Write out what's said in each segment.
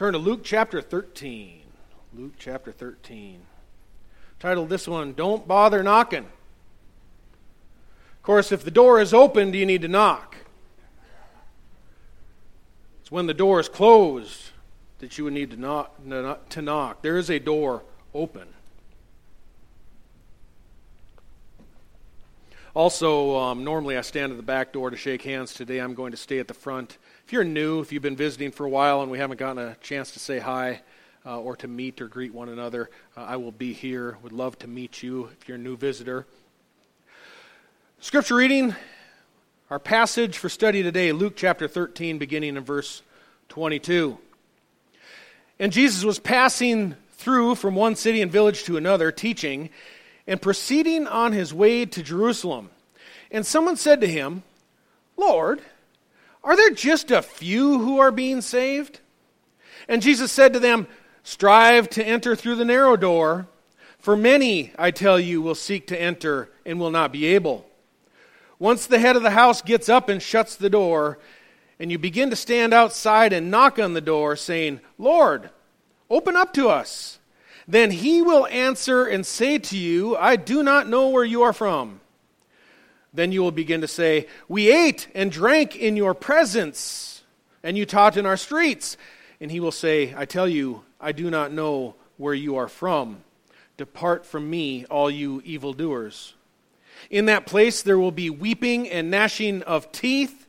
Turn to Luke chapter 13. Luke chapter 13. Titled this one, Don't Bother Knocking. Of course, if the door is open, do you need to knock? It's when the door is closed that you would need to knock. To knock. There is a door open. Also, um, normally I stand at the back door to shake hands. Today I'm going to stay at the front. If you're new, if you've been visiting for a while and we haven't gotten a chance to say hi uh, or to meet or greet one another, uh, I will be here. Would love to meet you if you're a new visitor. Scripture reading, our passage for study today, Luke chapter 13, beginning in verse 22. And Jesus was passing through from one city and village to another, teaching and proceeding on his way to Jerusalem. And someone said to him, Lord, are there just a few who are being saved? And Jesus said to them, Strive to enter through the narrow door, for many, I tell you, will seek to enter and will not be able. Once the head of the house gets up and shuts the door, and you begin to stand outside and knock on the door, saying, Lord, open up to us. Then he will answer and say to you, I do not know where you are from. Then you will begin to say, We ate and drank in your presence, and you taught in our streets. And he will say, I tell you, I do not know where you are from. Depart from me, all you evildoers. In that place there will be weeping and gnashing of teeth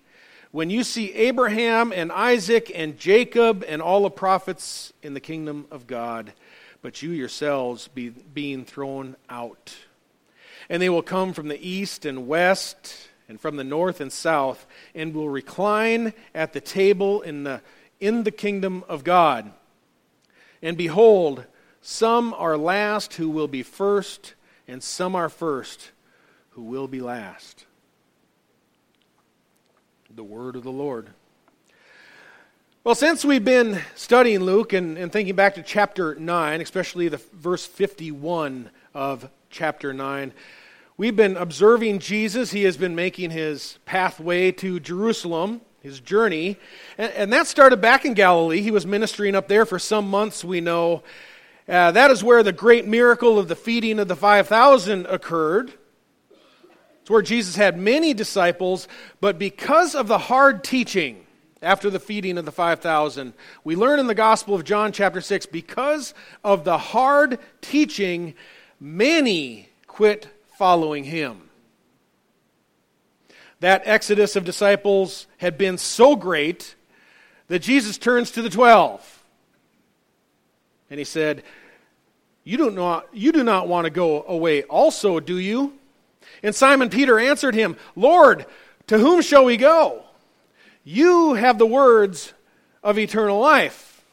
when you see Abraham and Isaac and Jacob and all the prophets in the kingdom of God but you yourselves be being thrown out. And they will come from the east and west, and from the north and south, and will recline at the table in the, in the kingdom of God. And behold, some are last who will be first, and some are first who will be last. The word of the Lord. Well, since we've been studying Luke and, and, thinking back to chapter 9, especially the verse 51 of chapter 9, we've been observing Jesus. He has been making his pathway to Jerusalem, his journey. And, and that started back in Galilee. He was ministering up there for some months, we know. Uh, that is where the great miracle of the feeding of the 5,000 occurred. It's where Jesus had many disciples, but because of the hard teaching, after the feeding of the 5,000. We learn in the Gospel of John, chapter 6, because of the hard teaching, many quit following him. That exodus of disciples had been so great that Jesus turns to the 12. And he said, you do, not, you do not want to go away also, do you? And Simon Peter answered him, Lord, to whom shall we go? You have the words of eternal life.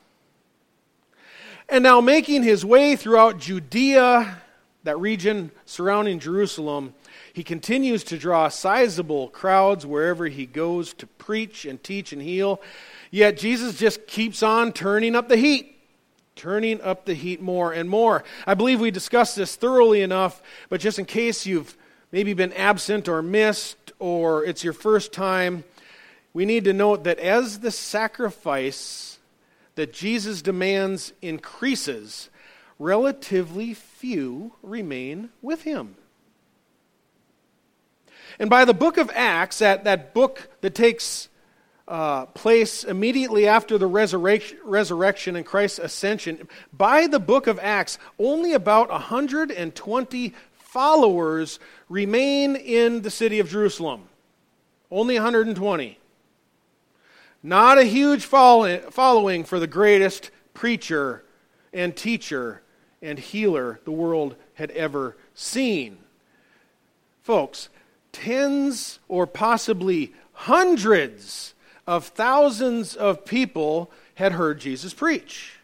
And now, making his way throughout Judea, that region surrounding Jerusalem, he continues to draw sizable crowds wherever he goes to preach and teach and heal. Yet Jesus just keeps on turning up the heat, turning up the heat more and more. I believe we discussed this thoroughly enough, but just in case you've maybe been absent or missed, or it's your first time, we need to note that as the sacrifice that Jesus demands increases, relatively few remain with him. And by the book of Acts, that, that book that takes uh, place immediately after the resurrection, resurrection and Christ's ascension, by the book of Acts, only about 120 followers remain in the city of Jerusalem. Only 120. Not a huge following for the greatest preacher and teacher and healer the world had ever seen. Folks, tens or possibly hundreds of thousands of people had heard Jesus preach.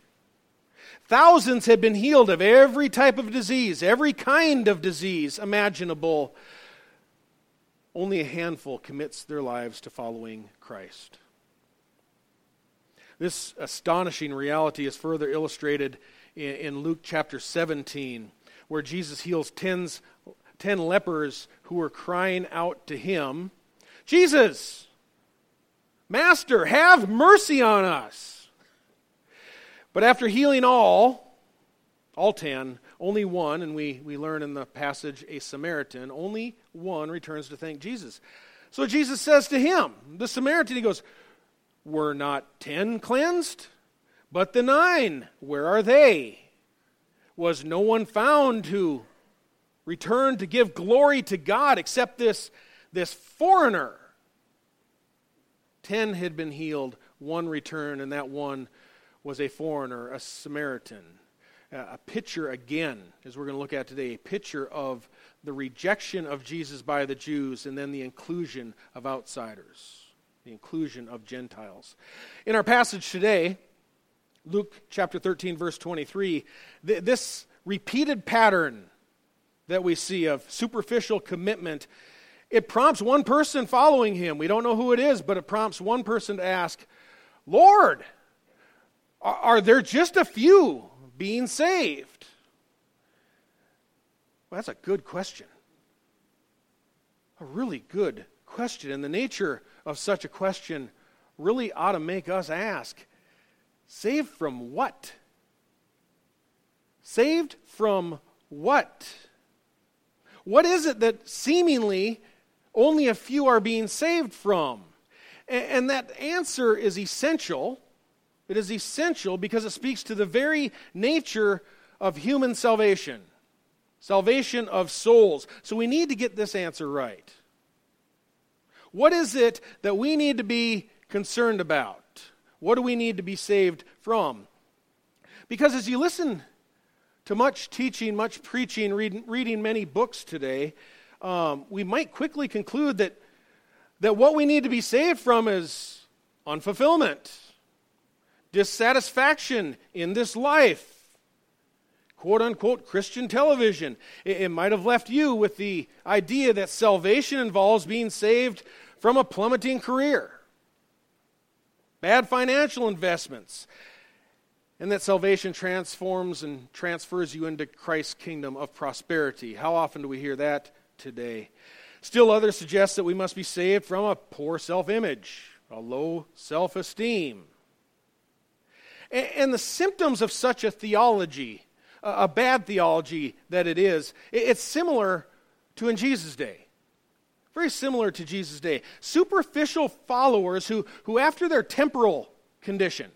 Thousands had been healed of every type of disease, every kind of disease imaginable. Only a handful commits their lives to following Christ. This astonishing reality is further illustrated in, in Luke chapter 17, where Jesus heals tens, ten lepers who were crying out to him, Jesus, Master, have mercy on us. But after healing all, all ten, only one, and we, we learn in the passage a Samaritan, only one returns to thank Jesus. So Jesus says to him, the Samaritan, he goes, Were not ten cleansed? But the nine, where are they? Was no one found to return to give glory to God except this, this foreigner? Ten had been healed, one returned, and that one was a foreigner, a Samaritan. A picture again, as we're going to look at today, a picture of the rejection of Jesus by the Jews and then the inclusion of outsiders, the inclusion of Gentiles. In our passage today, Luke chapter 13, verse 23, th- this repeated pattern that we see of superficial commitment, it prompts one person following him. We don't know who it is, but it prompts one person to ask, Lord, are, are there just a few being saved? Well, that's a good question. A really good question. And the nature of such a question really ought to make us ask saved from what? Saved from what? What is it that seemingly only a few are being saved from? And that answer is essential. It is essential because it speaks to the very nature of human salvation salvation of souls. So we need to get this answer right. What is it that we need to be concerned about? What do we need to be saved from? Because as you listen to much teaching, much preaching, reading, reading many books today, um, we might quickly conclude that, that what we need to be saved from is unfulfillment, dissatisfaction in this life, quote unquote Christian television. It, it might have left you with the idea that salvation involves being saved from a plummeting career, bad financial investments, and that salvation transforms and transfers you into Christ's kingdom of prosperity. How often do we hear that today? Still, others suggest that we must be saved from a poor self image, a low self esteem. And the symptoms of such a theology, a bad theology that it is, it's similar to in Jesus' day. Very similar to Jesus' day. Superficial followers who, who after their temporal condition,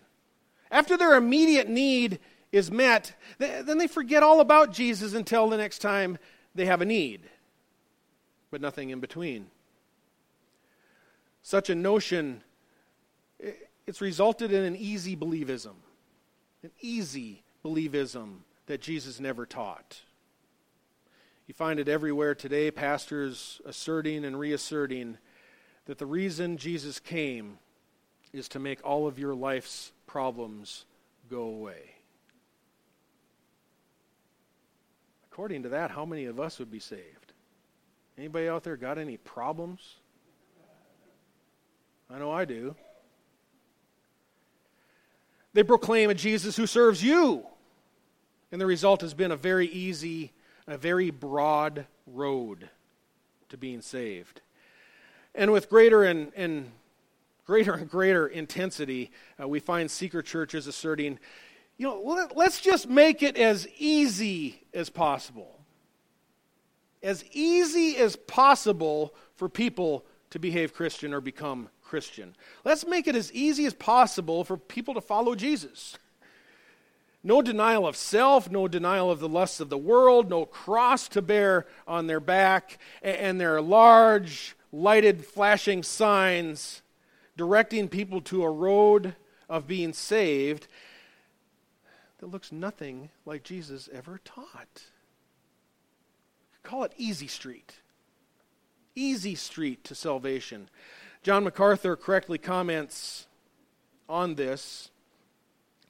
after their immediate need is met, then they forget all about Jesus until the next time they have a need, but nothing in between. Such a notion, it's resulted in an easy believism, an easy believism that Jesus never taught. You find it everywhere today, pastors asserting and reasserting that the reason Jesus came is to make all of your life's problems go away. According to that, how many of us would be saved? Anybody out there got any problems? I know I do. They proclaim a Jesus who serves you. And the result has been a very easy, a very broad road to being saved. And with greater and, and greater and greater intensity, uh, we find seeker churches asserting, you know, let, let's just make it as easy as possible. As easy as possible for people to behave Christian or become Christian. Let's make it as easy as possible for people to follow Jesus. No denial of self, no denial of the lusts of the world, no cross to bear on their back, and their large, lighted, flashing signs directing people to a road of being saved that looks nothing like Jesus ever taught. Call it Easy Street. Easy Street to salvation. John MacArthur correctly comments on this,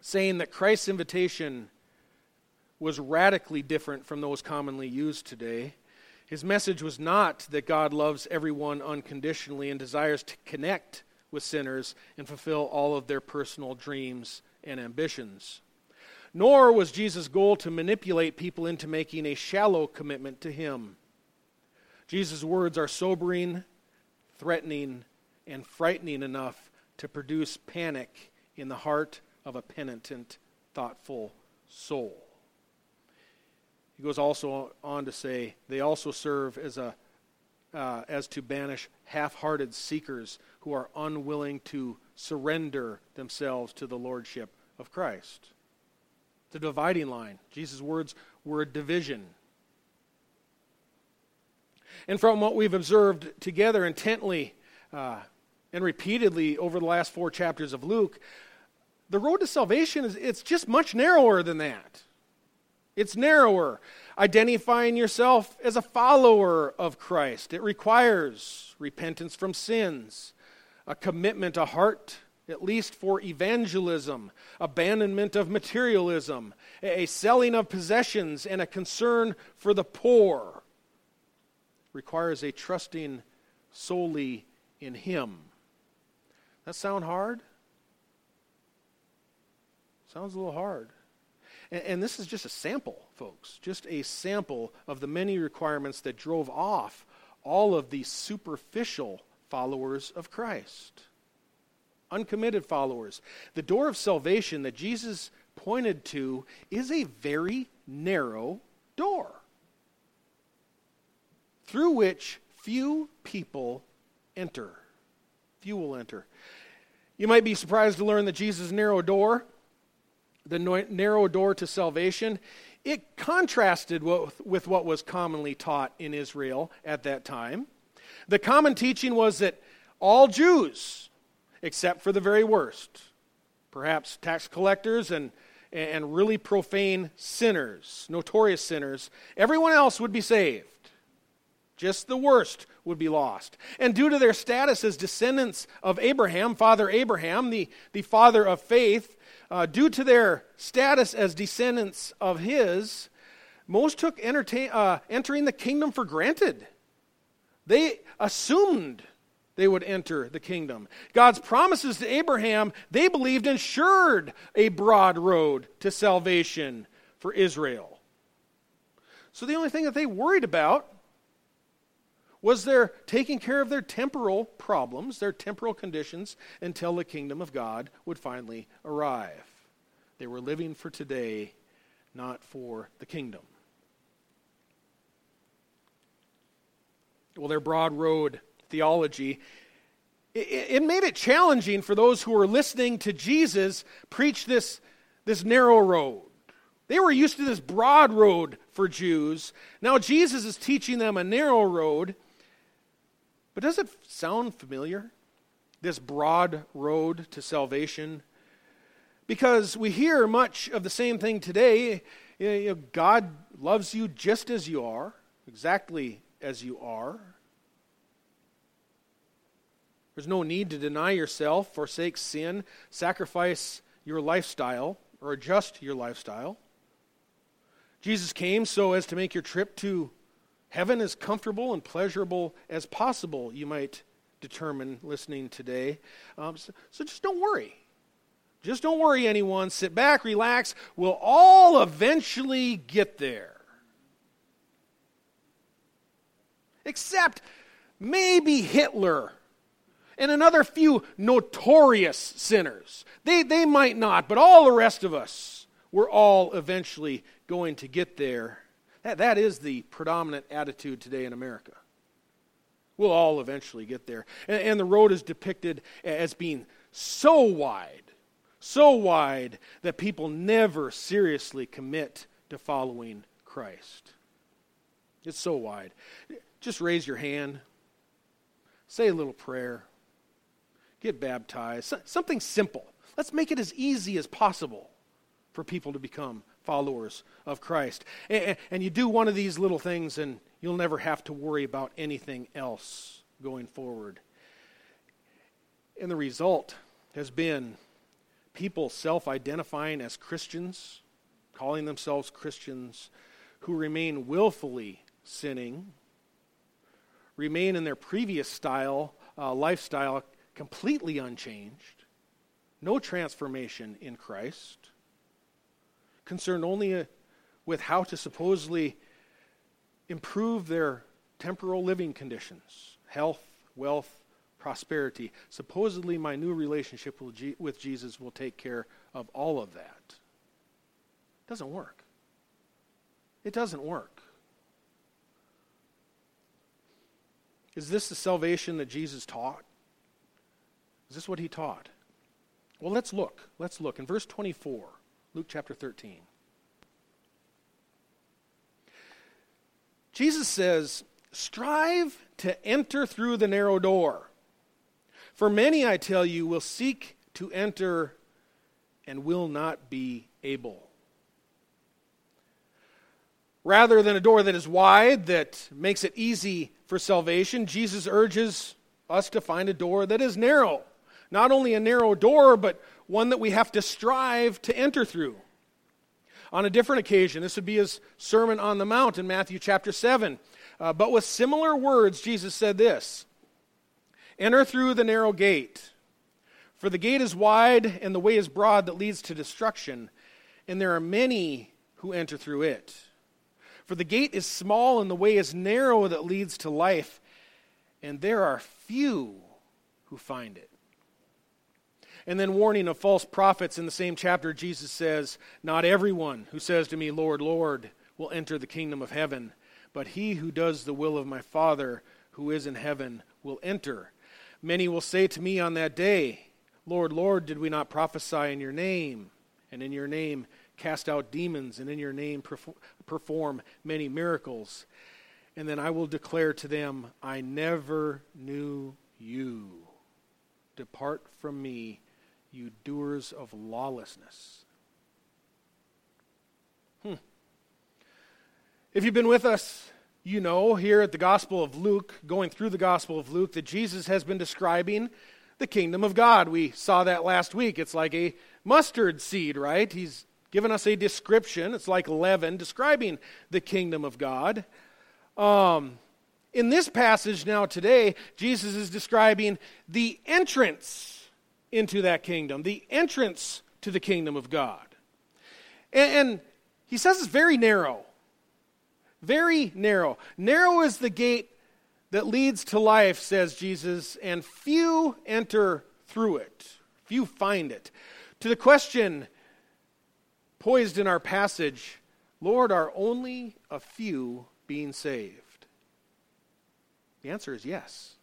saying that Christ's invitation was radically different from those commonly used today. His message was not that God loves everyone unconditionally and desires to connect with sinners and fulfill all of their personal dreams and ambitions. Nor was Jesus' goal to manipulate people into making a shallow commitment to Him. Jesus' words are sobering, threatening, and frightening enough to produce panic in the heart of a penitent thoughtful soul. He goes also on to say they also serve as a uh, as to banish half-hearted seekers who are unwilling to surrender themselves to the lordship of Christ. The dividing line. Jesus' words were a division. And from what we've observed together intently uh, and repeatedly over the last four chapters of Luke, the road to salvation is it's just much narrower than that. It's narrower. Identifying yourself as a follower of Christ. It requires repentance from sins, a commitment, a heart, at least for evangelism, abandonment of materialism, a selling of possessions, and a concern for the poor. requires a trusting solely in Him. That sound hard? Sounds a little hard. And, and this is just a sample, folks, just a sample of the many requirements that drove off all of these superficial followers of Christ. Uncommitted followers. The door of salvation that Jesus pointed to is a very narrow door through which few people enter. Few will enter. You might be surprised to learn that Jesus' narrow door the narrow door to salvation, it contrasted with what was commonly taught in Israel at that time. The common teaching was that all Jews, except for the very worst, perhaps tax collectors and, and really profane sinners, notorious sinners, everyone else would be saved. Just the worst would be lost. And due to their status as descendants of Abraham, Father Abraham, the, the father of faith, uh, due to their status as descendants of his, most took entertain, uh, entering the kingdom for granted. They assumed they would enter the kingdom. God's promises to Abraham, they believed, ensured a broad road to salvation for Israel. So the only thing that they worried about was their taking care of their temporal problems, their temporal conditions, until the kingdom of God would finally arrive. They were living for today, not for the kingdom. Well, their broad road theology, it, made it challenging for those who were listening to Jesus preach this, this narrow road. They were used to this broad road for Jews. Now Jesus is teaching them a narrow road. But does it sound familiar? This broad road to salvation? Because we hear much of the same thing today. You know, God loves you just as you are, exactly as you are. There's no need to deny yourself, forsake sin, sacrifice your lifestyle, or adjust your lifestyle. Jesus came so as to make your trip to Heaven as comfortable and pleasurable as possible, you might determine listening today. Um, so, so just don't worry. Just don't worry, anyone. Sit back, relax. We'll all eventually get there. Except maybe Hitler and another few notorious sinners. They, they might not, but all the rest of us, we're all eventually going to get there. That, that is the predominant attitude today in America. We'll all eventually get there. And, and the road is depicted as being so wide, so wide, that people never seriously commit to following Christ. It's so wide. Just raise your hand, say a little prayer, get baptized, something simple. Let's make it as easy as possible for people to become followers of Christ. And, and you do one of these little things, and you'll never have to worry about anything else going forward. And the result has been people self identifying as Christians, calling themselves Christians, who remain willfully sinning, remain in their previous style, uh, lifestyle completely unchanged, no transformation in Christ concerned only uh, with how to supposedly improve their temporal living conditions, health, wealth, prosperity. Supposedly, my new relationship with Jesus will take care of all of that. It doesn't work. It doesn't work. Is this the salvation that Jesus taught? Is this what he taught? Well, let's look. Let's look. In verse 24, Luke chapter 13. Jesus says, Strive to enter through the narrow door. For many, I tell you, will seek to enter and will not be able. Rather than a door that is wide, that makes it easy for salvation, Jesus urges us to find a door that is narrow. Not only a narrow door, but one that we have to strive to enter through. On a different occasion, this would be his Sermon on the Mount in Matthew chapter 7. Uh, but with similar words, Jesus said this Enter through the narrow gate, for the gate is wide and the way is broad that leads to destruction, and there are many who enter through it. For the gate is small and the way is narrow that leads to life, and there are few who find it. And then, warning of false prophets in the same chapter, Jesus says, Not everyone who says to me, Lord, Lord, will enter the kingdom of heaven, but he who does the will of my Father who is in heaven will enter. Many will say to me on that day, Lord, Lord, did we not prophesy in your name? And in your name cast out demons, and in your name perform many miracles. And then I will declare to them, I never knew you. Depart from me, you doers of lawlessness. Hmm. If you've been with us, you know here at the Gospel of Luke, going through the Gospel of Luke, that Jesus has been describing the kingdom of God. We saw that last week. It's like a mustard seed, right? He's given us a description. It's like leaven describing the kingdom of God. Um, in this passage now today, Jesus is describing the entrance into that kingdom, the entrance to the kingdom of God. And, and he says it's very narrow. Very narrow. Narrow is the gate that leads to life, says Jesus, and few enter through it. Few find it. To the question poised in our passage, Lord, are only a few being saved? The answer is yes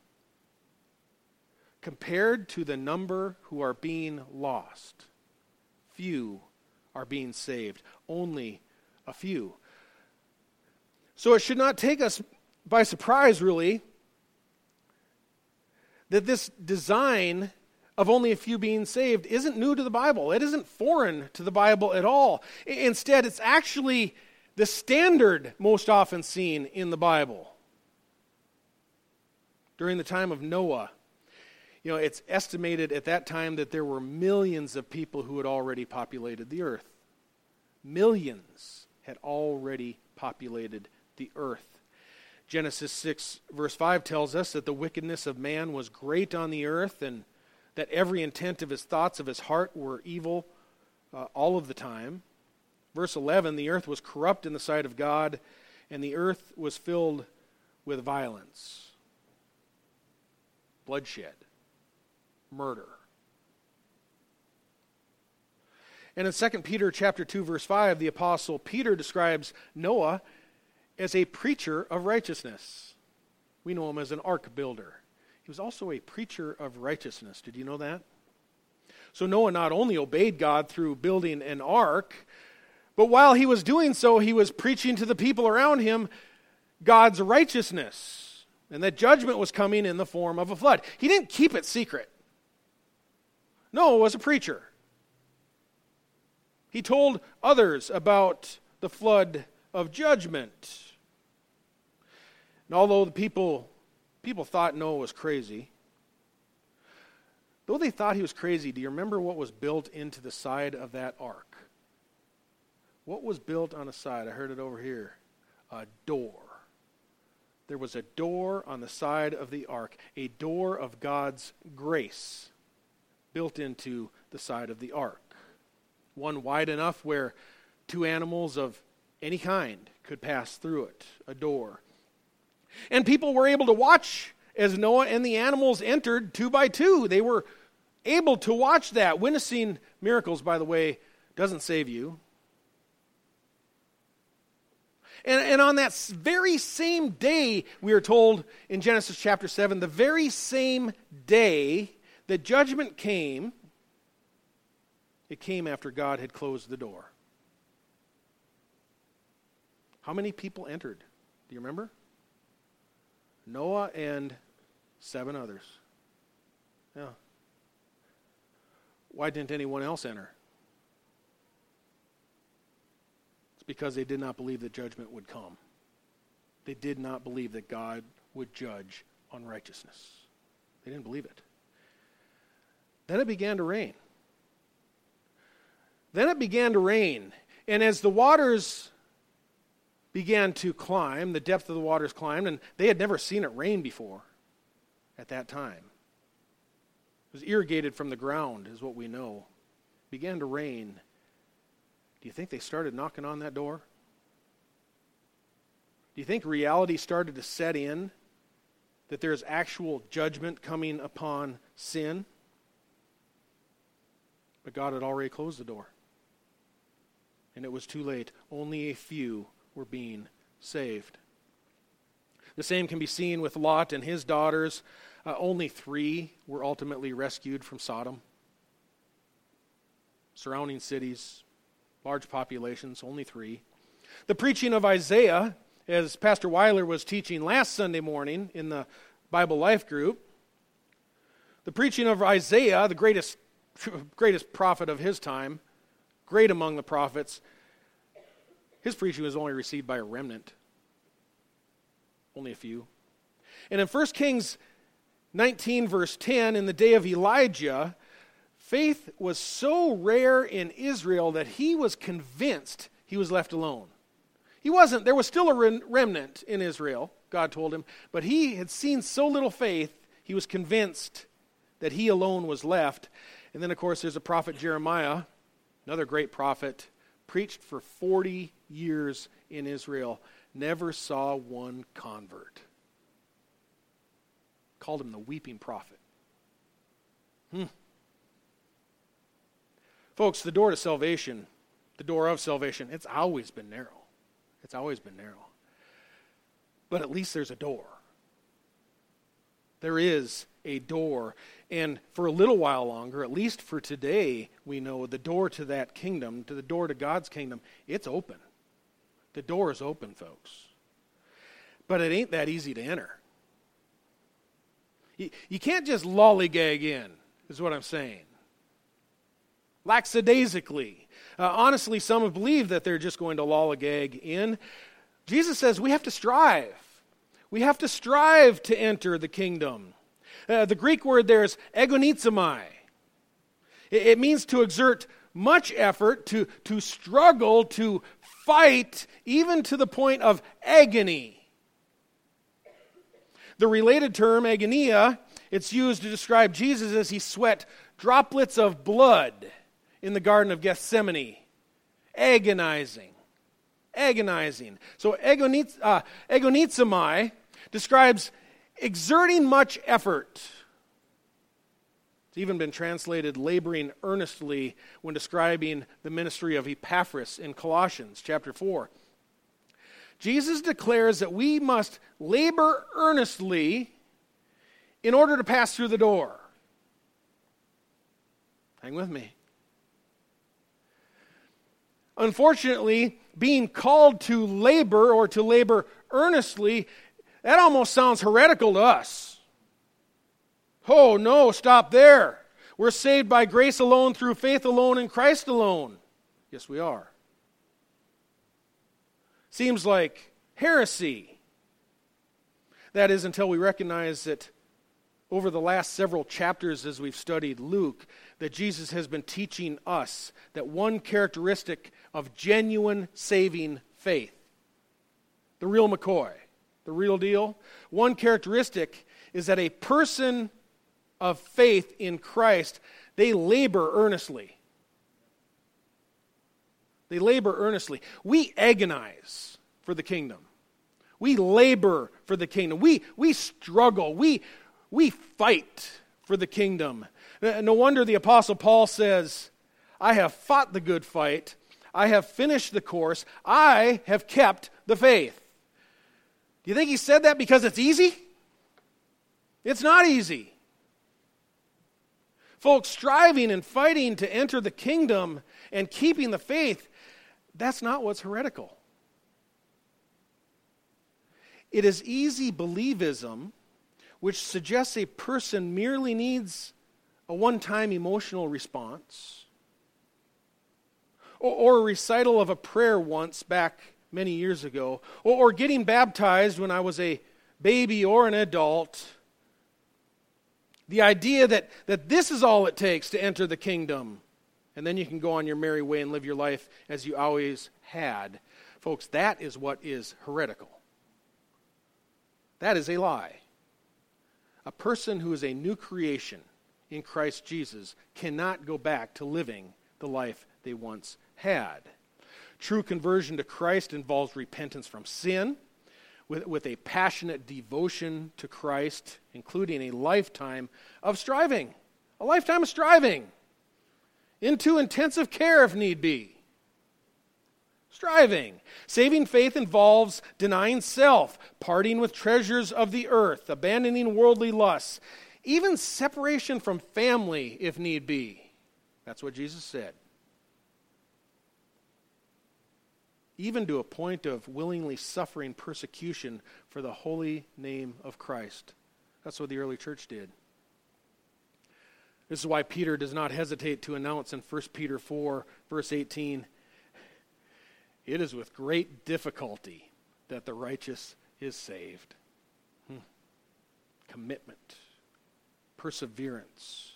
compared to the number who are being lost. Few are being saved, only a few. So it should not take us by surprise, really, that this design of only a few being saved isn't new to the Bible. It isn't foreign to the Bible at all. Instead, it's actually the standard most often seen in the Bible. During the time of Noah, you know, it's estimated at that time that there were millions of people who had already populated the earth. Millions had already populated the earth. Genesis 6, verse 5 tells us that the wickedness of man was great on the earth and that every intent of his thoughts of his heart were evil uh, all of the time. Verse 11 the earth was corrupt in the sight of God, and the earth was filled with violence, bloodshed murder. And in 2 Peter chapter 2 verse 5, the apostle Peter describes Noah as a preacher of righteousness. We know him as an ark builder. He was also a preacher of righteousness. Did you know that? So Noah not only obeyed God through building an ark, but while he was doing so, he was preaching to the people around him God's righteousness and that judgment was coming in the form of a flood. He didn't keep it secret. Noah was a preacher. He told others about the flood of judgment. And although the people, people thought Noah was crazy, though they thought he was crazy, do you remember what was built into the side of that ark? What was built on the side? I heard it over here. A door. There was a door on the side of the ark, a door of God's grace built into the side of the ark. One wide enough where two animals of any kind could pass through it, a door. And people were able to watch as Noah and the animals entered two by two. They were able to watch that. Witnessing miracles, by the way, doesn't save you. And, and on that very same day, we are told in Genesis chapter 7, the very same day that judgment came, it came after God had closed the door. How many people entered? Do you remember? Noah and seven others. Yeah. Why didn't anyone else enter? It's because they did not believe that judgment would come. They did not believe that God would judge unrighteousness. They didn't believe it. Then it began to rain. Then it began to rain. And as the waters began to climb, the depth of the waters climbed, and they had never seen it rain before at that time. It was irrigated from the ground, is what we know. It began to rain. Do you think they started knocking on that door? Do you think reality started to set in? That there's actual judgment coming upon sin? But God had already closed the door. And it was too late. Only a few were being saved. The same can be seen with Lot and his daughters. Uh, only three were ultimately rescued from Sodom. Surrounding cities, large populations, only three. The preaching of Isaiah, as Pastor Weiler was teaching last Sunday morning in the Bible Life group, the preaching of Isaiah, the greatest, greatest prophet of his time, great among the prophets, his preaching was only received by a remnant, only a few. And in 1 Kings 19, verse 10, in the day of Elijah, faith was so rare in Israel that he was convinced he was left alone. He wasn't, there was still a remnant in Israel, God told him, but he had seen so little faith, he was convinced that he alone was left. And then, of course, there's a prophet Jeremiah, another great prophet, preached for 40 years in Israel, never saw one convert. Called him the weeping prophet. Hmm. Folks, the door to salvation, the door of salvation, it's always been narrow. It's always been narrow. But at least there's a door. There is a door. And for a little while longer, at least for today, we know the door to that kingdom, to the door to God's kingdom, it's open. The door is open, folks. But it ain't that easy to enter. You, you can't just lollygag in, is what I'm saying. Lackadaisically. Uh, honestly, some have believed that they're just going to lollygag in. Jesus says we have to strive. We have to strive to enter the kingdom. Uh, the Greek word there is agonizomai. It, it means to exert much effort, to, to struggle, to fight, even to the point of agony. The related term, agonia, it's used to describe Jesus as he sweat droplets of blood in the Garden of Gethsemane, agonizing. Agonizing. So, agonizomai uh, describes exerting much effort it's even been translated laboring earnestly when describing the ministry of Epaphras in Colossians chapter 4. Jesus declares that we must labor earnestly in order to pass through the door. Hang with me. Unfortunately, being called to labor or to labor earnestly, that almost sounds heretical to us. Oh, no, stop there. We're saved by grace alone, through faith alone, in Christ alone. Yes, we are. Seems like heresy. That is, until we recognize that over the last several chapters as we've studied Luke, that Jesus has been teaching us that one characteristic of genuine saving faith, the real McCoy, the real deal, one characteristic is that a person of faith in Christ, they labor earnestly. They labor earnestly. We agonize for the kingdom. We labor for the kingdom. We, we struggle. We, we fight for the kingdom. No wonder the Apostle Paul says, I have fought the good fight. I have finished the course. I have kept the faith. Do you think he said that because it's easy? It's not easy. Folks, striving and fighting to enter the kingdom and keeping the faith, that's not what's heretical. It is easy believism, which suggests a person merely needs a one time emotional response or, or, a recital of a prayer once back many years ago, or, or getting baptized when I was a baby or an adult. The idea that, that this is all it takes to enter the kingdom, and then you can go on your merry way and live your life as you always had. Folks, that is what is heretical. That is a lie. A person who is a new creation in Christ Jesus cannot go back to living the life they once had. True conversion to Christ involves repentance from sin with, with a passionate devotion to Christ, including a lifetime of striving. A lifetime of striving into intensive care if need be striving. Saving faith involves denying self, parting with treasures of the earth, abandoning worldly lusts, even separation from family if need be. That's what Jesus said. Even to a point of willingly suffering persecution for the holy name of Christ. That's what the early church did. This is why Peter does not hesitate to announce in 1 Peter 4, verse 18 it is with great difficulty that the righteous is saved. Hmm. Commitment, perseverance,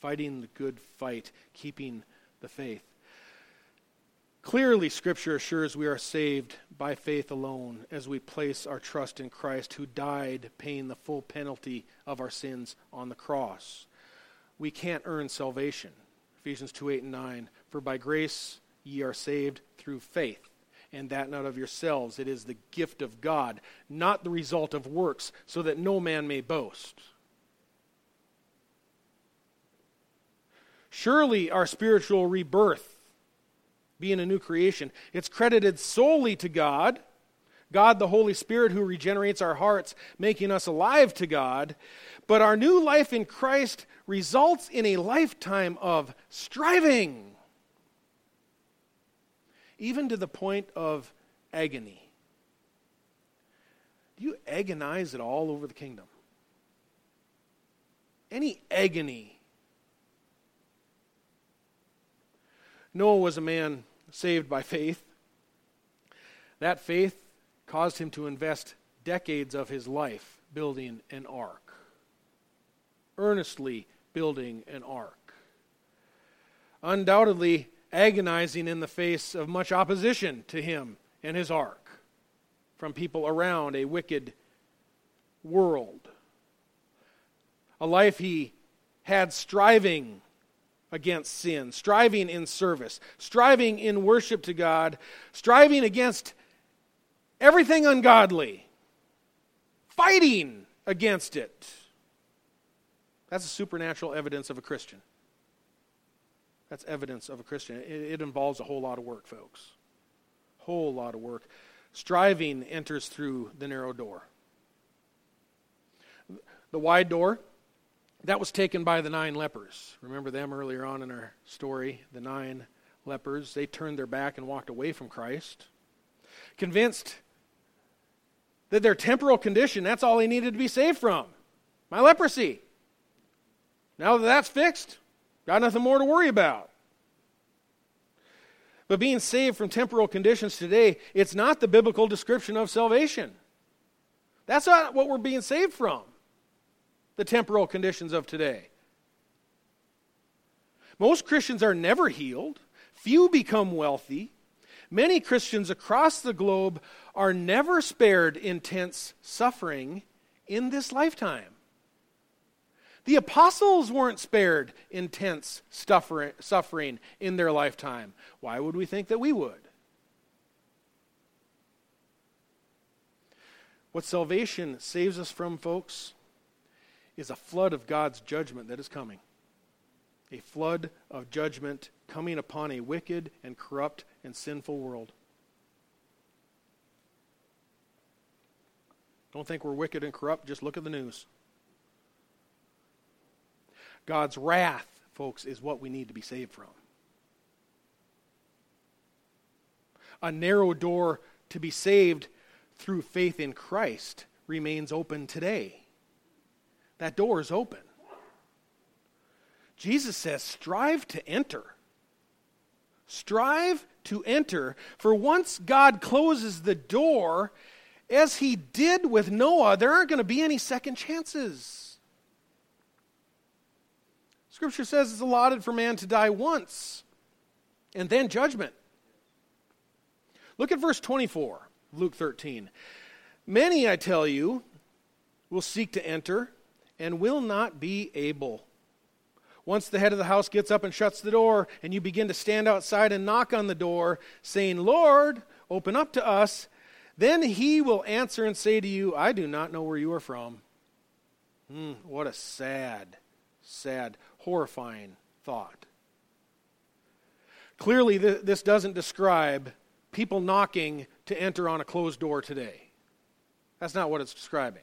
fighting the good fight, keeping the faith. Clearly, Scripture assures we are saved by faith alone as we place our trust in Christ, who died paying the full penalty of our sins on the cross. We can't earn salvation. Ephesians 2 8 and 9. For by grace ye are saved through faith, and that not of yourselves. It is the gift of God, not the result of works, so that no man may boast. Surely our spiritual rebirth, being a new creation, it's credited solely to God. God, the Holy Spirit, who regenerates our hearts, making us alive to God. But our new life in Christ results in a lifetime of striving even to the point of agony. Do you agonize at all over the kingdom? Any agony? Noah was a man saved by faith. That faith caused him to invest decades of his life building an ark, earnestly building an ark. Undoubtedly, agonizing in the face of much opposition to him and his ark from people around a wicked world. A life he had striving against sin, striving in service, striving in worship to God, striving against everything ungodly, fighting against it. That's a supernatural evidence of a Christian. That's evidence of a Christian. It, it involves a whole lot of work, folks. Whole lot of work. Striving enters through the narrow door. The wide door, that was taken by the nine lepers. Remember them earlier on in our story? The nine lepers. They turned their back and walked away from Christ. Convinced that their temporal condition, that's all they needed to be saved from. My leprosy. Now that that's fixed, Got nothing more to worry about. But being saved from temporal conditions today, it's not the biblical description of salvation. That's not what we're being saved from, the temporal conditions of today. Most Christians are never healed, few become wealthy. Many Christians across the globe are never spared intense suffering in this lifetime. The apostles weren't spared intense suffering in their lifetime. Why would we think that we would? What salvation saves us from, folks, is a flood of God's judgment that is coming. A flood of judgment coming upon a wicked and corrupt and sinful world. Don't think we're wicked and corrupt, just look at the news. God's wrath, folks, is what we need to be saved from. A narrow door to be saved through faith in Christ remains open today. That door is open. Jesus says, strive to enter. Strive to enter. For once God closes the door, as he did with Noah, there aren't going to be any second chances. Scripture says it's allotted for man to die once and then judgment. Look at verse 24, Luke 13. Many, I tell you, will seek to enter and will not be able. Once the head of the house gets up and shuts the door, and you begin to stand outside and knock on the door, saying, Lord, open up to us, then he will answer and say to you, I do not know where you are from. Hmm, what a sad, sad, horrifying thought. Clearly, th- this doesn't describe people knocking to enter on a closed door today. That's not what it's describing.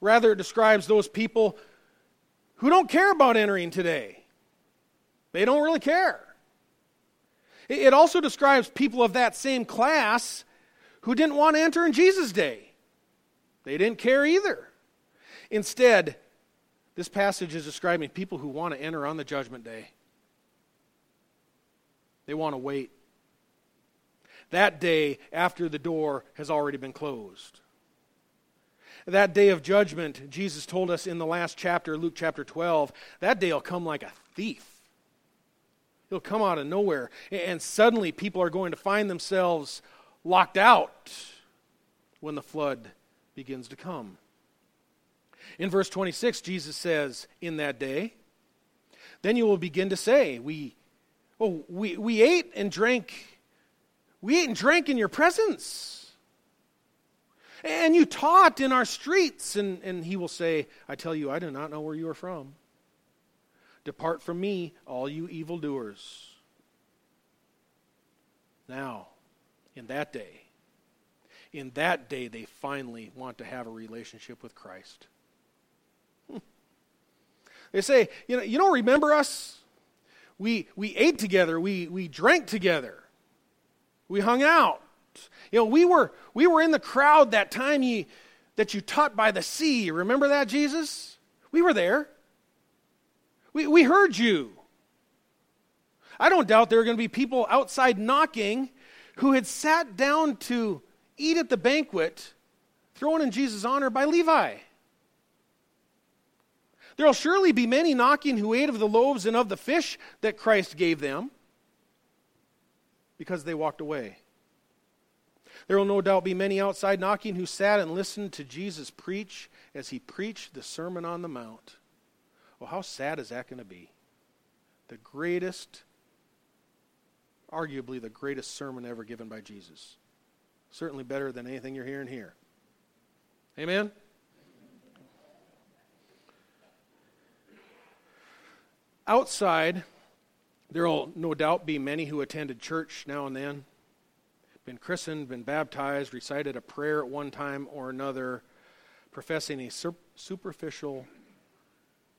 Rather, it describes those people who don't care about entering today. They don't really care. It also describes people of that same class who didn't want to enter in Jesus' day. They didn't care either. Instead, this passage is describing people who want to enter on the judgment day. They want to wait. That day after the door has already been closed. That day of judgment, Jesus told us in the last chapter, Luke chapter 12, that day will come like a thief. He'll come out of nowhere, and suddenly people are going to find themselves locked out when the flood begins to come. In verse 26, Jesus says, In that day, then you will begin to say, We, oh, we, we ate and drank, we ate and drank in your presence. And you taught in our streets. And, and he will say, I tell you, I do not know where you are from. Depart from me, all you evildoers. Now, in that day, in that day, they finally want to have a relationship with Christ. Hmm. They say, you know, you don't remember us? We, we ate together, we, we drank together, we hung out. You know, we were, we were in the crowd that time you, that you taught by the sea. Remember that, Jesus? We were there. We, we heard you. I don't doubt there are going to be people outside knocking who had sat down to eat at the banquet thrown in Jesus' honor by Levi. There will surely be many knocking who ate of the loaves and of the fish that Christ gave them because they walked away. There will no doubt be many outside knocking who sat and listened to Jesus preach as he preached the Sermon on the Mount. Well, how sad is that going to be? The greatest, arguably the greatest sermon ever given by Jesus. Certainly better than anything you're hearing here. Amen? Outside, there will no doubt be many who attended church now and then been christened, been baptized, recited a prayer at one time or another, professing a superficial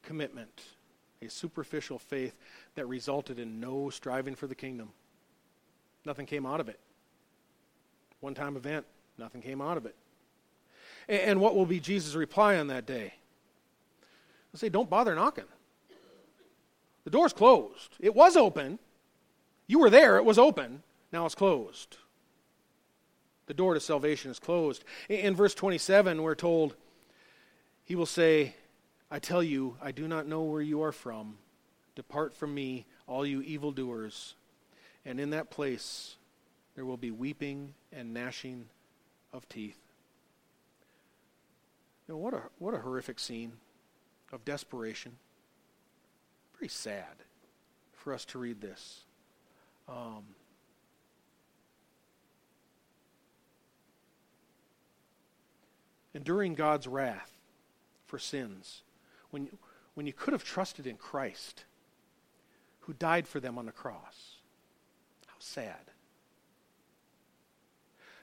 commitment, a superficial faith that resulted in no striving for the kingdom. Nothing came out of it. One time event, nothing came out of it. And what will be Jesus' reply on that day? He'll say, Don't bother knocking. The door's closed. It was open. You were there, it was open. Now it's closed. The door to salvation is closed. In verse 27, we're told, He will say, I tell you, I do not know where you are from. Depart from me, all you evildoers. And in that place there will be weeping and gnashing of teeth. You know, what a, what a horrific scene of desperation. Very sad for us to read this. Um, enduring God's wrath for sins when, when you could have trusted in Christ, who died for them on the cross. How sad.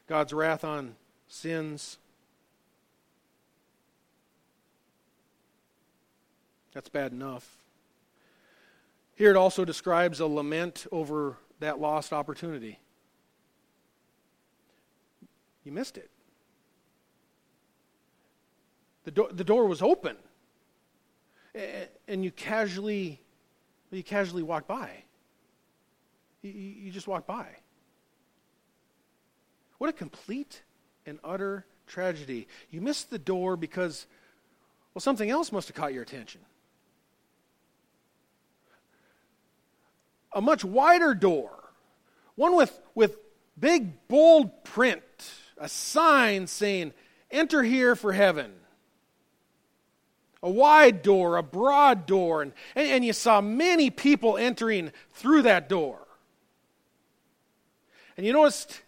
God's wrath on sins. That's bad enough. Here it also describes a lament over that lost opportunity. You missed it. The, do- the door was open, and you casually, you casually walked by. You, just walked by. What a complete and utter tragedy. You missed the door because, well, something else must have caught your attention. A much wider door, one with, with big, bold print, a sign saying, Enter here for heaven. A wide door, a broad door, and, and, you saw many people entering through that door. And you noticed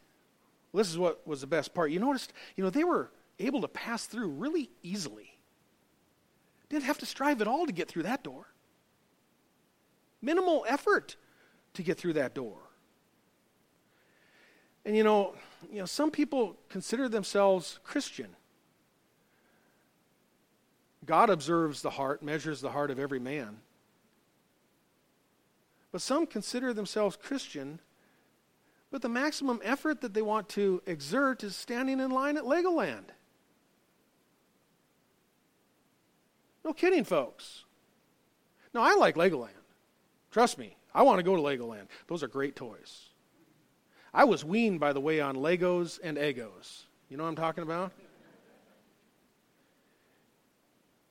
well, this is what was the best part. You noticed, you know, they were able to pass through really easily. Didn't have to strive at all to get through that door. Minimal effort to get through that door. And you know, you know, some people consider themselves Christian. God observes the heart, measures the heart of every man. But some consider themselves Christian but the maximum effort that they want to exert is standing in line at Legoland. No kidding, folks. No, I like Legoland. Trust me, I want to go to Legoland. Those are great toys. I was weaned, by the way, on Legos and Egos. You know what I'm talking about?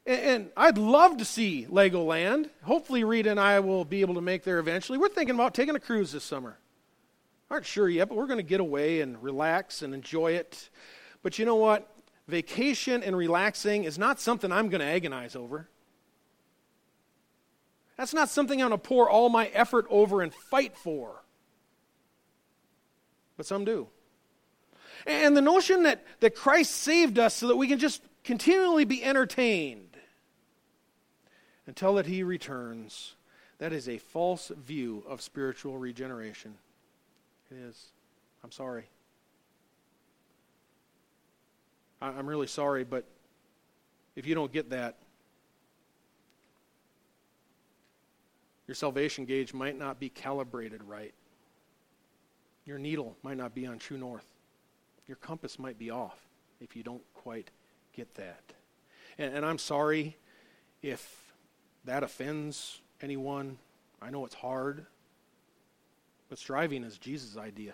And, and I'd love to see Legoland. Hopefully, Rita and I will be able to make there eventually. We're thinking about taking a cruise this summer aren't sure yet, but we're going to get away and relax and enjoy it. But you know what? Vacation and relaxing is not something I'm going to agonize over. That's not something I'm going to pour all my effort over and fight for. But some do. And the notion that, that Christ saved us so that we can just continually be entertained until that he returns, that is a false view of spiritual regeneration. It is. I'm sorry. I'm really sorry, but if you don't get that, your salvation gauge might not be calibrated right. Your needle might not be on true north. Your compass might be off if you don't quite get that. And, and I'm sorry if that offends anyone. I know it's hard. But striving is Jesus' idea.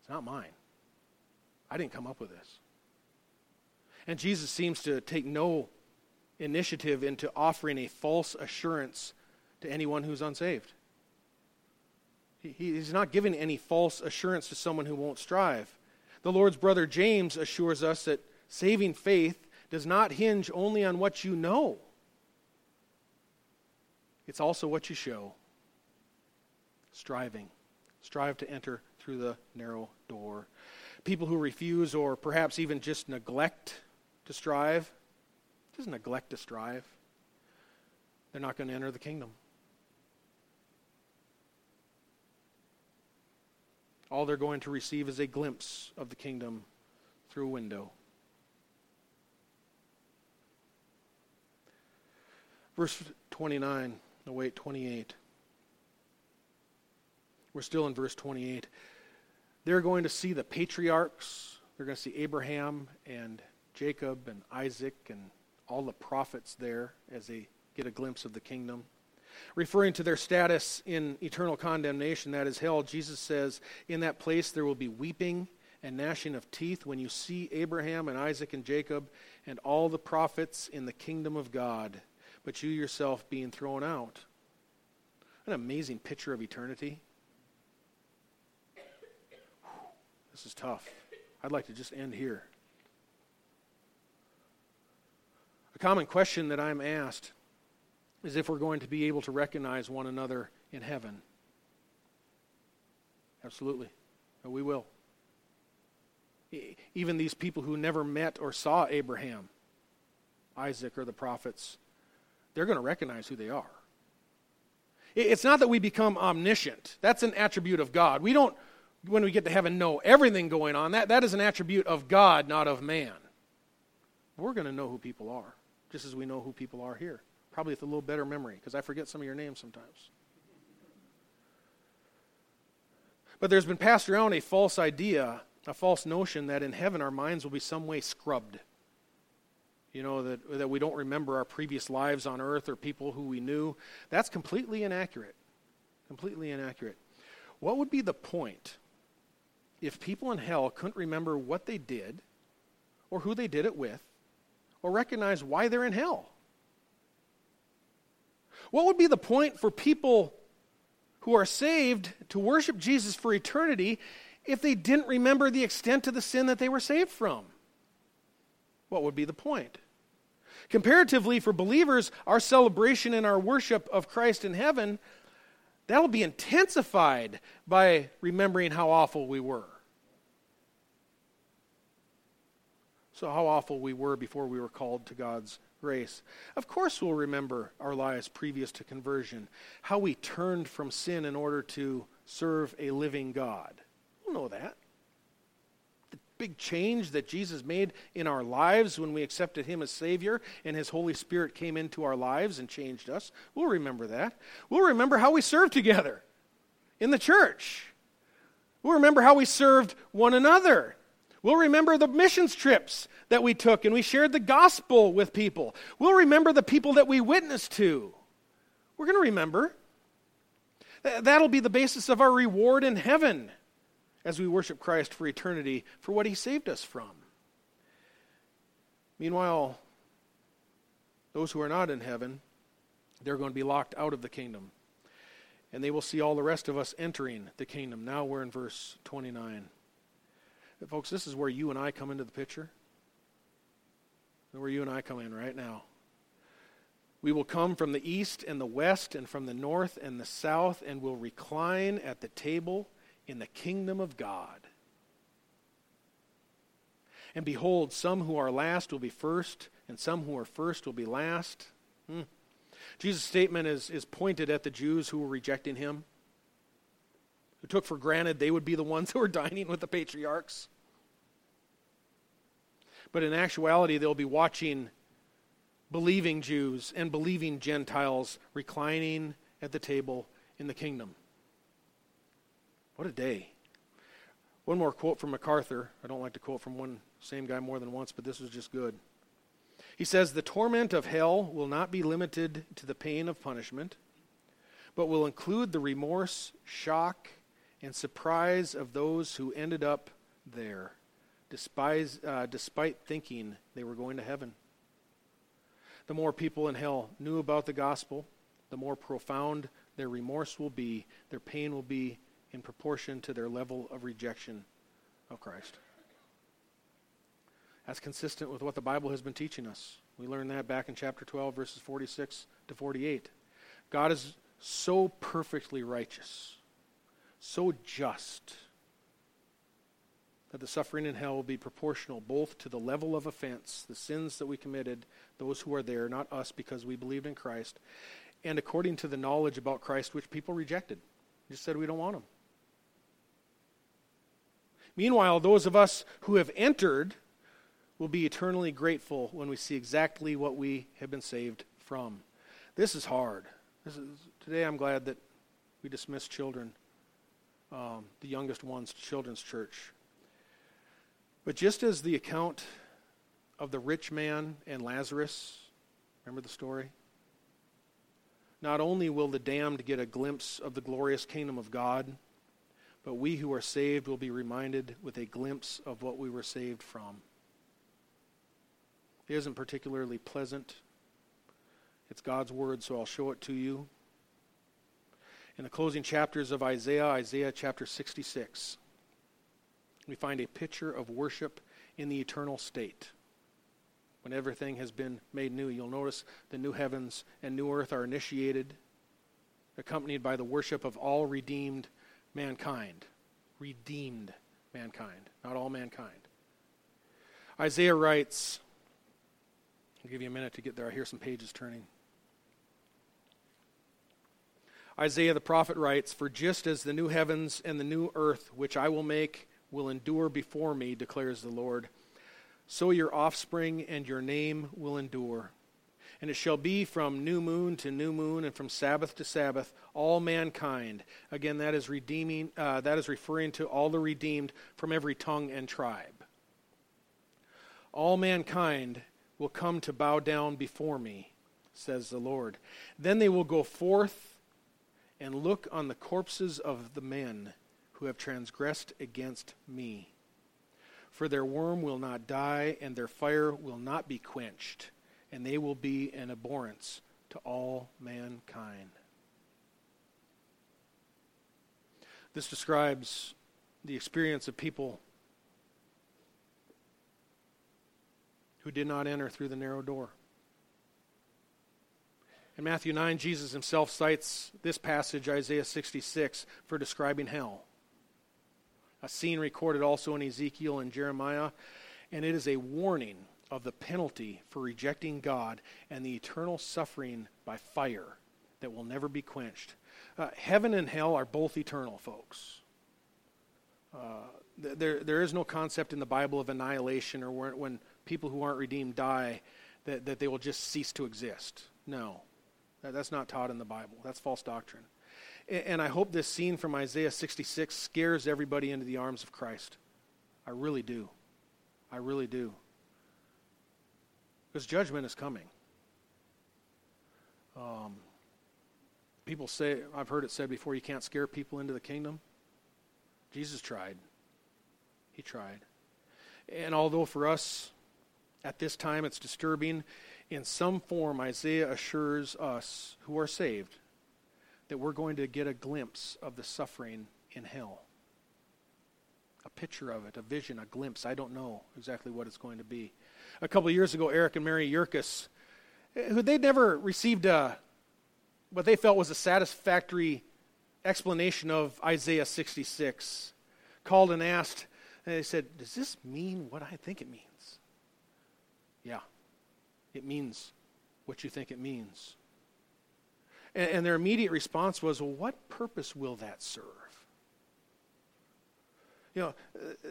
It's not mine. I didn't come up with this. And Jesus seems to take no initiative into offering a false assurance to anyone who's unsaved. He, he's not giving any false assurance to someone who won't strive. The Lord's brother James assures us that saving faith does not hinge only on what you know, it's also what you show striving. Strive to enter through the narrow door. People who refuse or perhaps even just neglect to strive, just neglect to strive, they're not going to enter the kingdom. All they're going to receive is a glimpse of the kingdom through a window. Verse 29, no, wait, 28. We're still in verse 28. They're going to see the patriarchs. They're going to see Abraham and Jacob and Isaac and all the prophets there as they get a glimpse of the kingdom. Referring to their status in eternal condemnation, that is hell, Jesus says, In that place there will be weeping and gnashing of teeth when you see Abraham and Isaac and Jacob and all the prophets in the kingdom of God, but you yourself being thrown out. An amazing picture of eternity. This is tough. I'd like to just end here. A common question that I'm asked is if we're going to be able to recognize one another in heaven. Absolutely. We will. Even these people who never met or saw Abraham, Isaac, or the prophets, they're going to recognize who they are. It's not that we become omniscient. That's an attribute of God. We don't, when we get to heaven, know everything going on. That, that is an attribute of God, not of man. We're going to know who people are, just as we know who people are here. Probably with a little better memory, because I forget some of your names sometimes. But there's been passed around a false idea, a false notion that in heaven our minds will be some way scrubbed. You know, that, that we don't remember our previous lives on earth or people who we knew. That's completely inaccurate. Completely inaccurate. What would be the point if people in hell couldn't remember what they did or who they did it with or recognize why they're in hell? What would be the point for people who are saved to worship Jesus for eternity if they didn't remember the extent of the sin that they were saved from? What would be the point? Comparatively, for believers, our celebration and our worship of Christ in heaven, that'll be intensified by remembering how awful we were. So, how awful we were before we were called to God's grace. Of course, we'll remember our lives previous to conversion, how we turned from sin in order to serve a living God. We'll know that big change that Jesus made in our lives when we accepted Him as Savior and His Holy Spirit came into our lives and changed us. We'll remember that. We'll remember how we served together in the church. We'll remember how we served one another. We'll remember the missions trips that we took and we shared the gospel with people. We'll remember the people that we witnessed to. We're going to remember. That'll be the basis of our reward in heaven as we worship Christ for eternity for what he saved us from. Meanwhile, those who are not in heaven, they're going to be locked out of the kingdom. And they will see all the rest of us entering the kingdom. Now we're in verse 29. But folks, this is where you and I come into the picture. Where you and I come in right now. We will come from the east and the west and from the north and the south and will recline at the table in the kingdom of God. And behold, some who are last will be first, and some who are first will be last. Hmm. Jesus' statement is, is pointed at the Jews who were rejecting him, who took for granted they would be the ones who were dining with the patriarchs. But in actuality, they'll be watching believing Jews and believing Gentiles reclining at the table in the kingdom. What a day. One more quote from MacArthur. I don't like to quote from one same guy more than once, but this was just good. He says, The torment of hell will not be limited to the pain of punishment, but will include the remorse, shock, and surprise of those who ended up there, despise, uh, despite thinking they were going to heaven. The more people in hell knew about the gospel, the more profound their remorse will be, their pain will be, in proportion to their level of rejection of Christ. That's consistent with what the Bible has been teaching us. We learned that back in chapter 12, verses 46 to 48. God is so perfectly righteous, so just, that the suffering in hell will be proportional both to the level of offense, the sins that we committed, those who are there, not us because we believed in Christ, and according to the knowledge about Christ which people rejected. Just said we don't want him. Meanwhile, those of us who have entered will be eternally grateful when we see exactly what we have been saved from. This is hard. This is, today I'm glad that we dismissed children, um, the youngest ones, to Children's Church. But just as the account of the rich man and Lazarus, remember the story? Not only will the damned get a glimpse of the glorious kingdom of God, but we who are saved will be reminded with a glimpse of what we were saved from. It isn't particularly pleasant. It's God's word, so I'll show it to you. In the closing chapters of Isaiah, Isaiah chapter 66, we find a picture of worship in the eternal state. When everything has been made new, you'll notice the new heavens and new earth are initiated, accompanied by the worship of all redeemed mankind, redeemed mankind, not all mankind. Isaiah writes, I'll give you a minute to get there. I hear some pages turning. Isaiah the prophet writes, For just as the new heavens and the new earth, which I will make, will endure before me, declares the Lord, so your offspring and your name will endure. And it shall be from new moon to new moon, and from Sabbath to Sabbath, all mankind. Again, that is redeeming. Uh, that is referring to all the redeemed from every tongue and tribe. All mankind will come to bow down before me, says the Lord. Then they will go forth and look on the corpses of the men who have transgressed against me. For their worm will not die, and their fire will not be quenched and they will be an abhorrence to all mankind. This describes the experience of people who did not enter through the narrow door. In Matthew 9, Jesus himself cites this passage, Isaiah 66, for describing hell. A scene recorded also in Ezekiel and Jeremiah, and it is a warning of the penalty for rejecting God and the eternal suffering by fire that will never be quenched. Uh, heaven and hell are both eternal, folks. Uh, there, there is no concept in the Bible of annihilation or when, when people who aren't redeemed die that, that they will just cease to exist. No, that, that's not taught in the Bible. That's false doctrine. And, and I hope this scene from Isaiah 66 scares everybody into the arms of Christ. I really do. I really do. Because judgment is coming. Um, people say, I've heard it said before, you can't scare people into the kingdom. Jesus tried. He tried. And although for us at this time it's disturbing, in some form Isaiah assures us who are saved that we're going to get a glimpse of the suffering in hell. A picture of it, a vision, a glimpse. I don't know exactly what it's going to be a couple years ago, Eric and Mary Yerkes, eh, who they'd never received a, what they felt was a satisfactory explanation of Isaiah 66, called and asked, and they said, Does this mean what I think it means? Yeah, it means what you think it means. And, and their immediate response was, Well, what purpose will that serve? You know, eh, eh,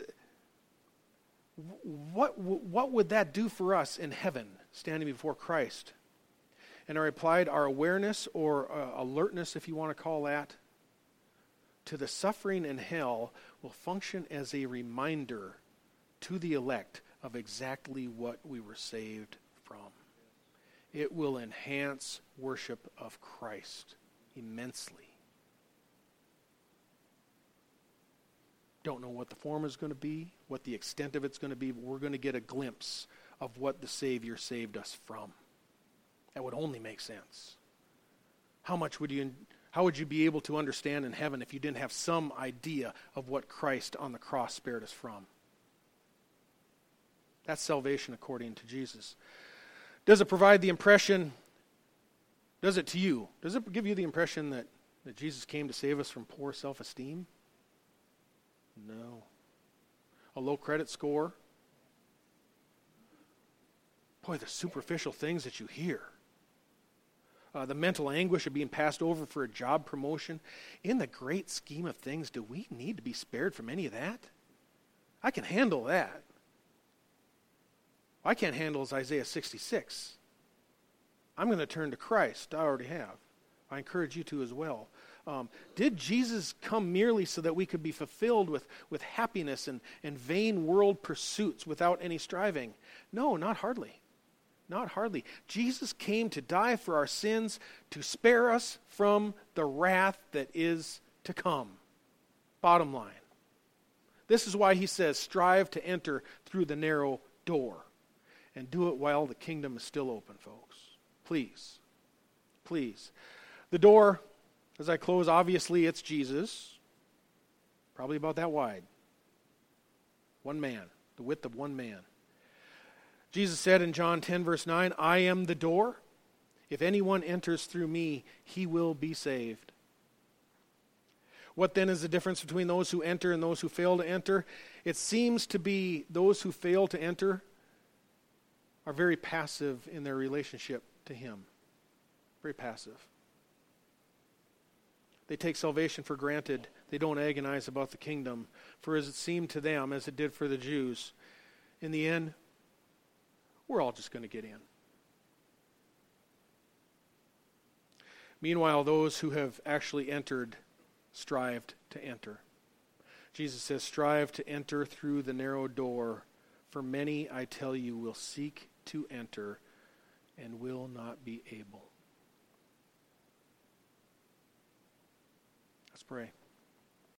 what, what would that do for us in heaven, standing before Christ? And I replied, Our awareness or uh, alertness, if you want to call that, to the suffering in hell will function as a reminder to the elect of exactly what we were saved from. It will enhance worship of Christ immensely. Don't know what the form is going to be, what the extent of it's going to be, but we're going to get a glimpse of what the Savior saved us from. That would only make sense. How much would you how would you be able to understand in heaven if you didn't have some idea of what Christ on the cross spared us from? That's salvation according to Jesus. Does it provide the impression, does it to you, does it give you the impression that, that Jesus came to save us from poor self esteem? No. A low credit score? Boy, the superficial things that you hear. Uh, the mental anguish of being passed over for a job promotion. In the great scheme of things, do we need to be spared from any of that? I can handle that. I can't handle Isaiah 66. I'm going to turn to Christ. I already have. I encourage you to as well. Um, did Jesus come merely so that we could be fulfilled with, with happiness and, and vain world pursuits without any striving? No, not hardly. Not hardly. Jesus came to die for our sins, to spare us from the wrath that is to come. Bottom line. This is why he says, strive to enter through the narrow door. And do it while the kingdom is still open, folks. Please. Please. The door as I close, obviously it's Jesus, probably about that wide. One man, the width of one man. Jesus said in John 10, verse 9, I am the door. If anyone enters through me, he will be saved. What then is the difference between those who enter and those who fail to enter? It seems to be those who fail to enter are very passive in their relationship to Him. Very passive. They take salvation for granted. They don't agonize about the kingdom. For as it seemed to them, as it did for the Jews, in the end, we're all just going to get in. Meanwhile, those who have actually entered strived to enter. Jesus says, Strive to enter through the narrow door, for many, I tell you, will seek to enter and will not be able. Pray.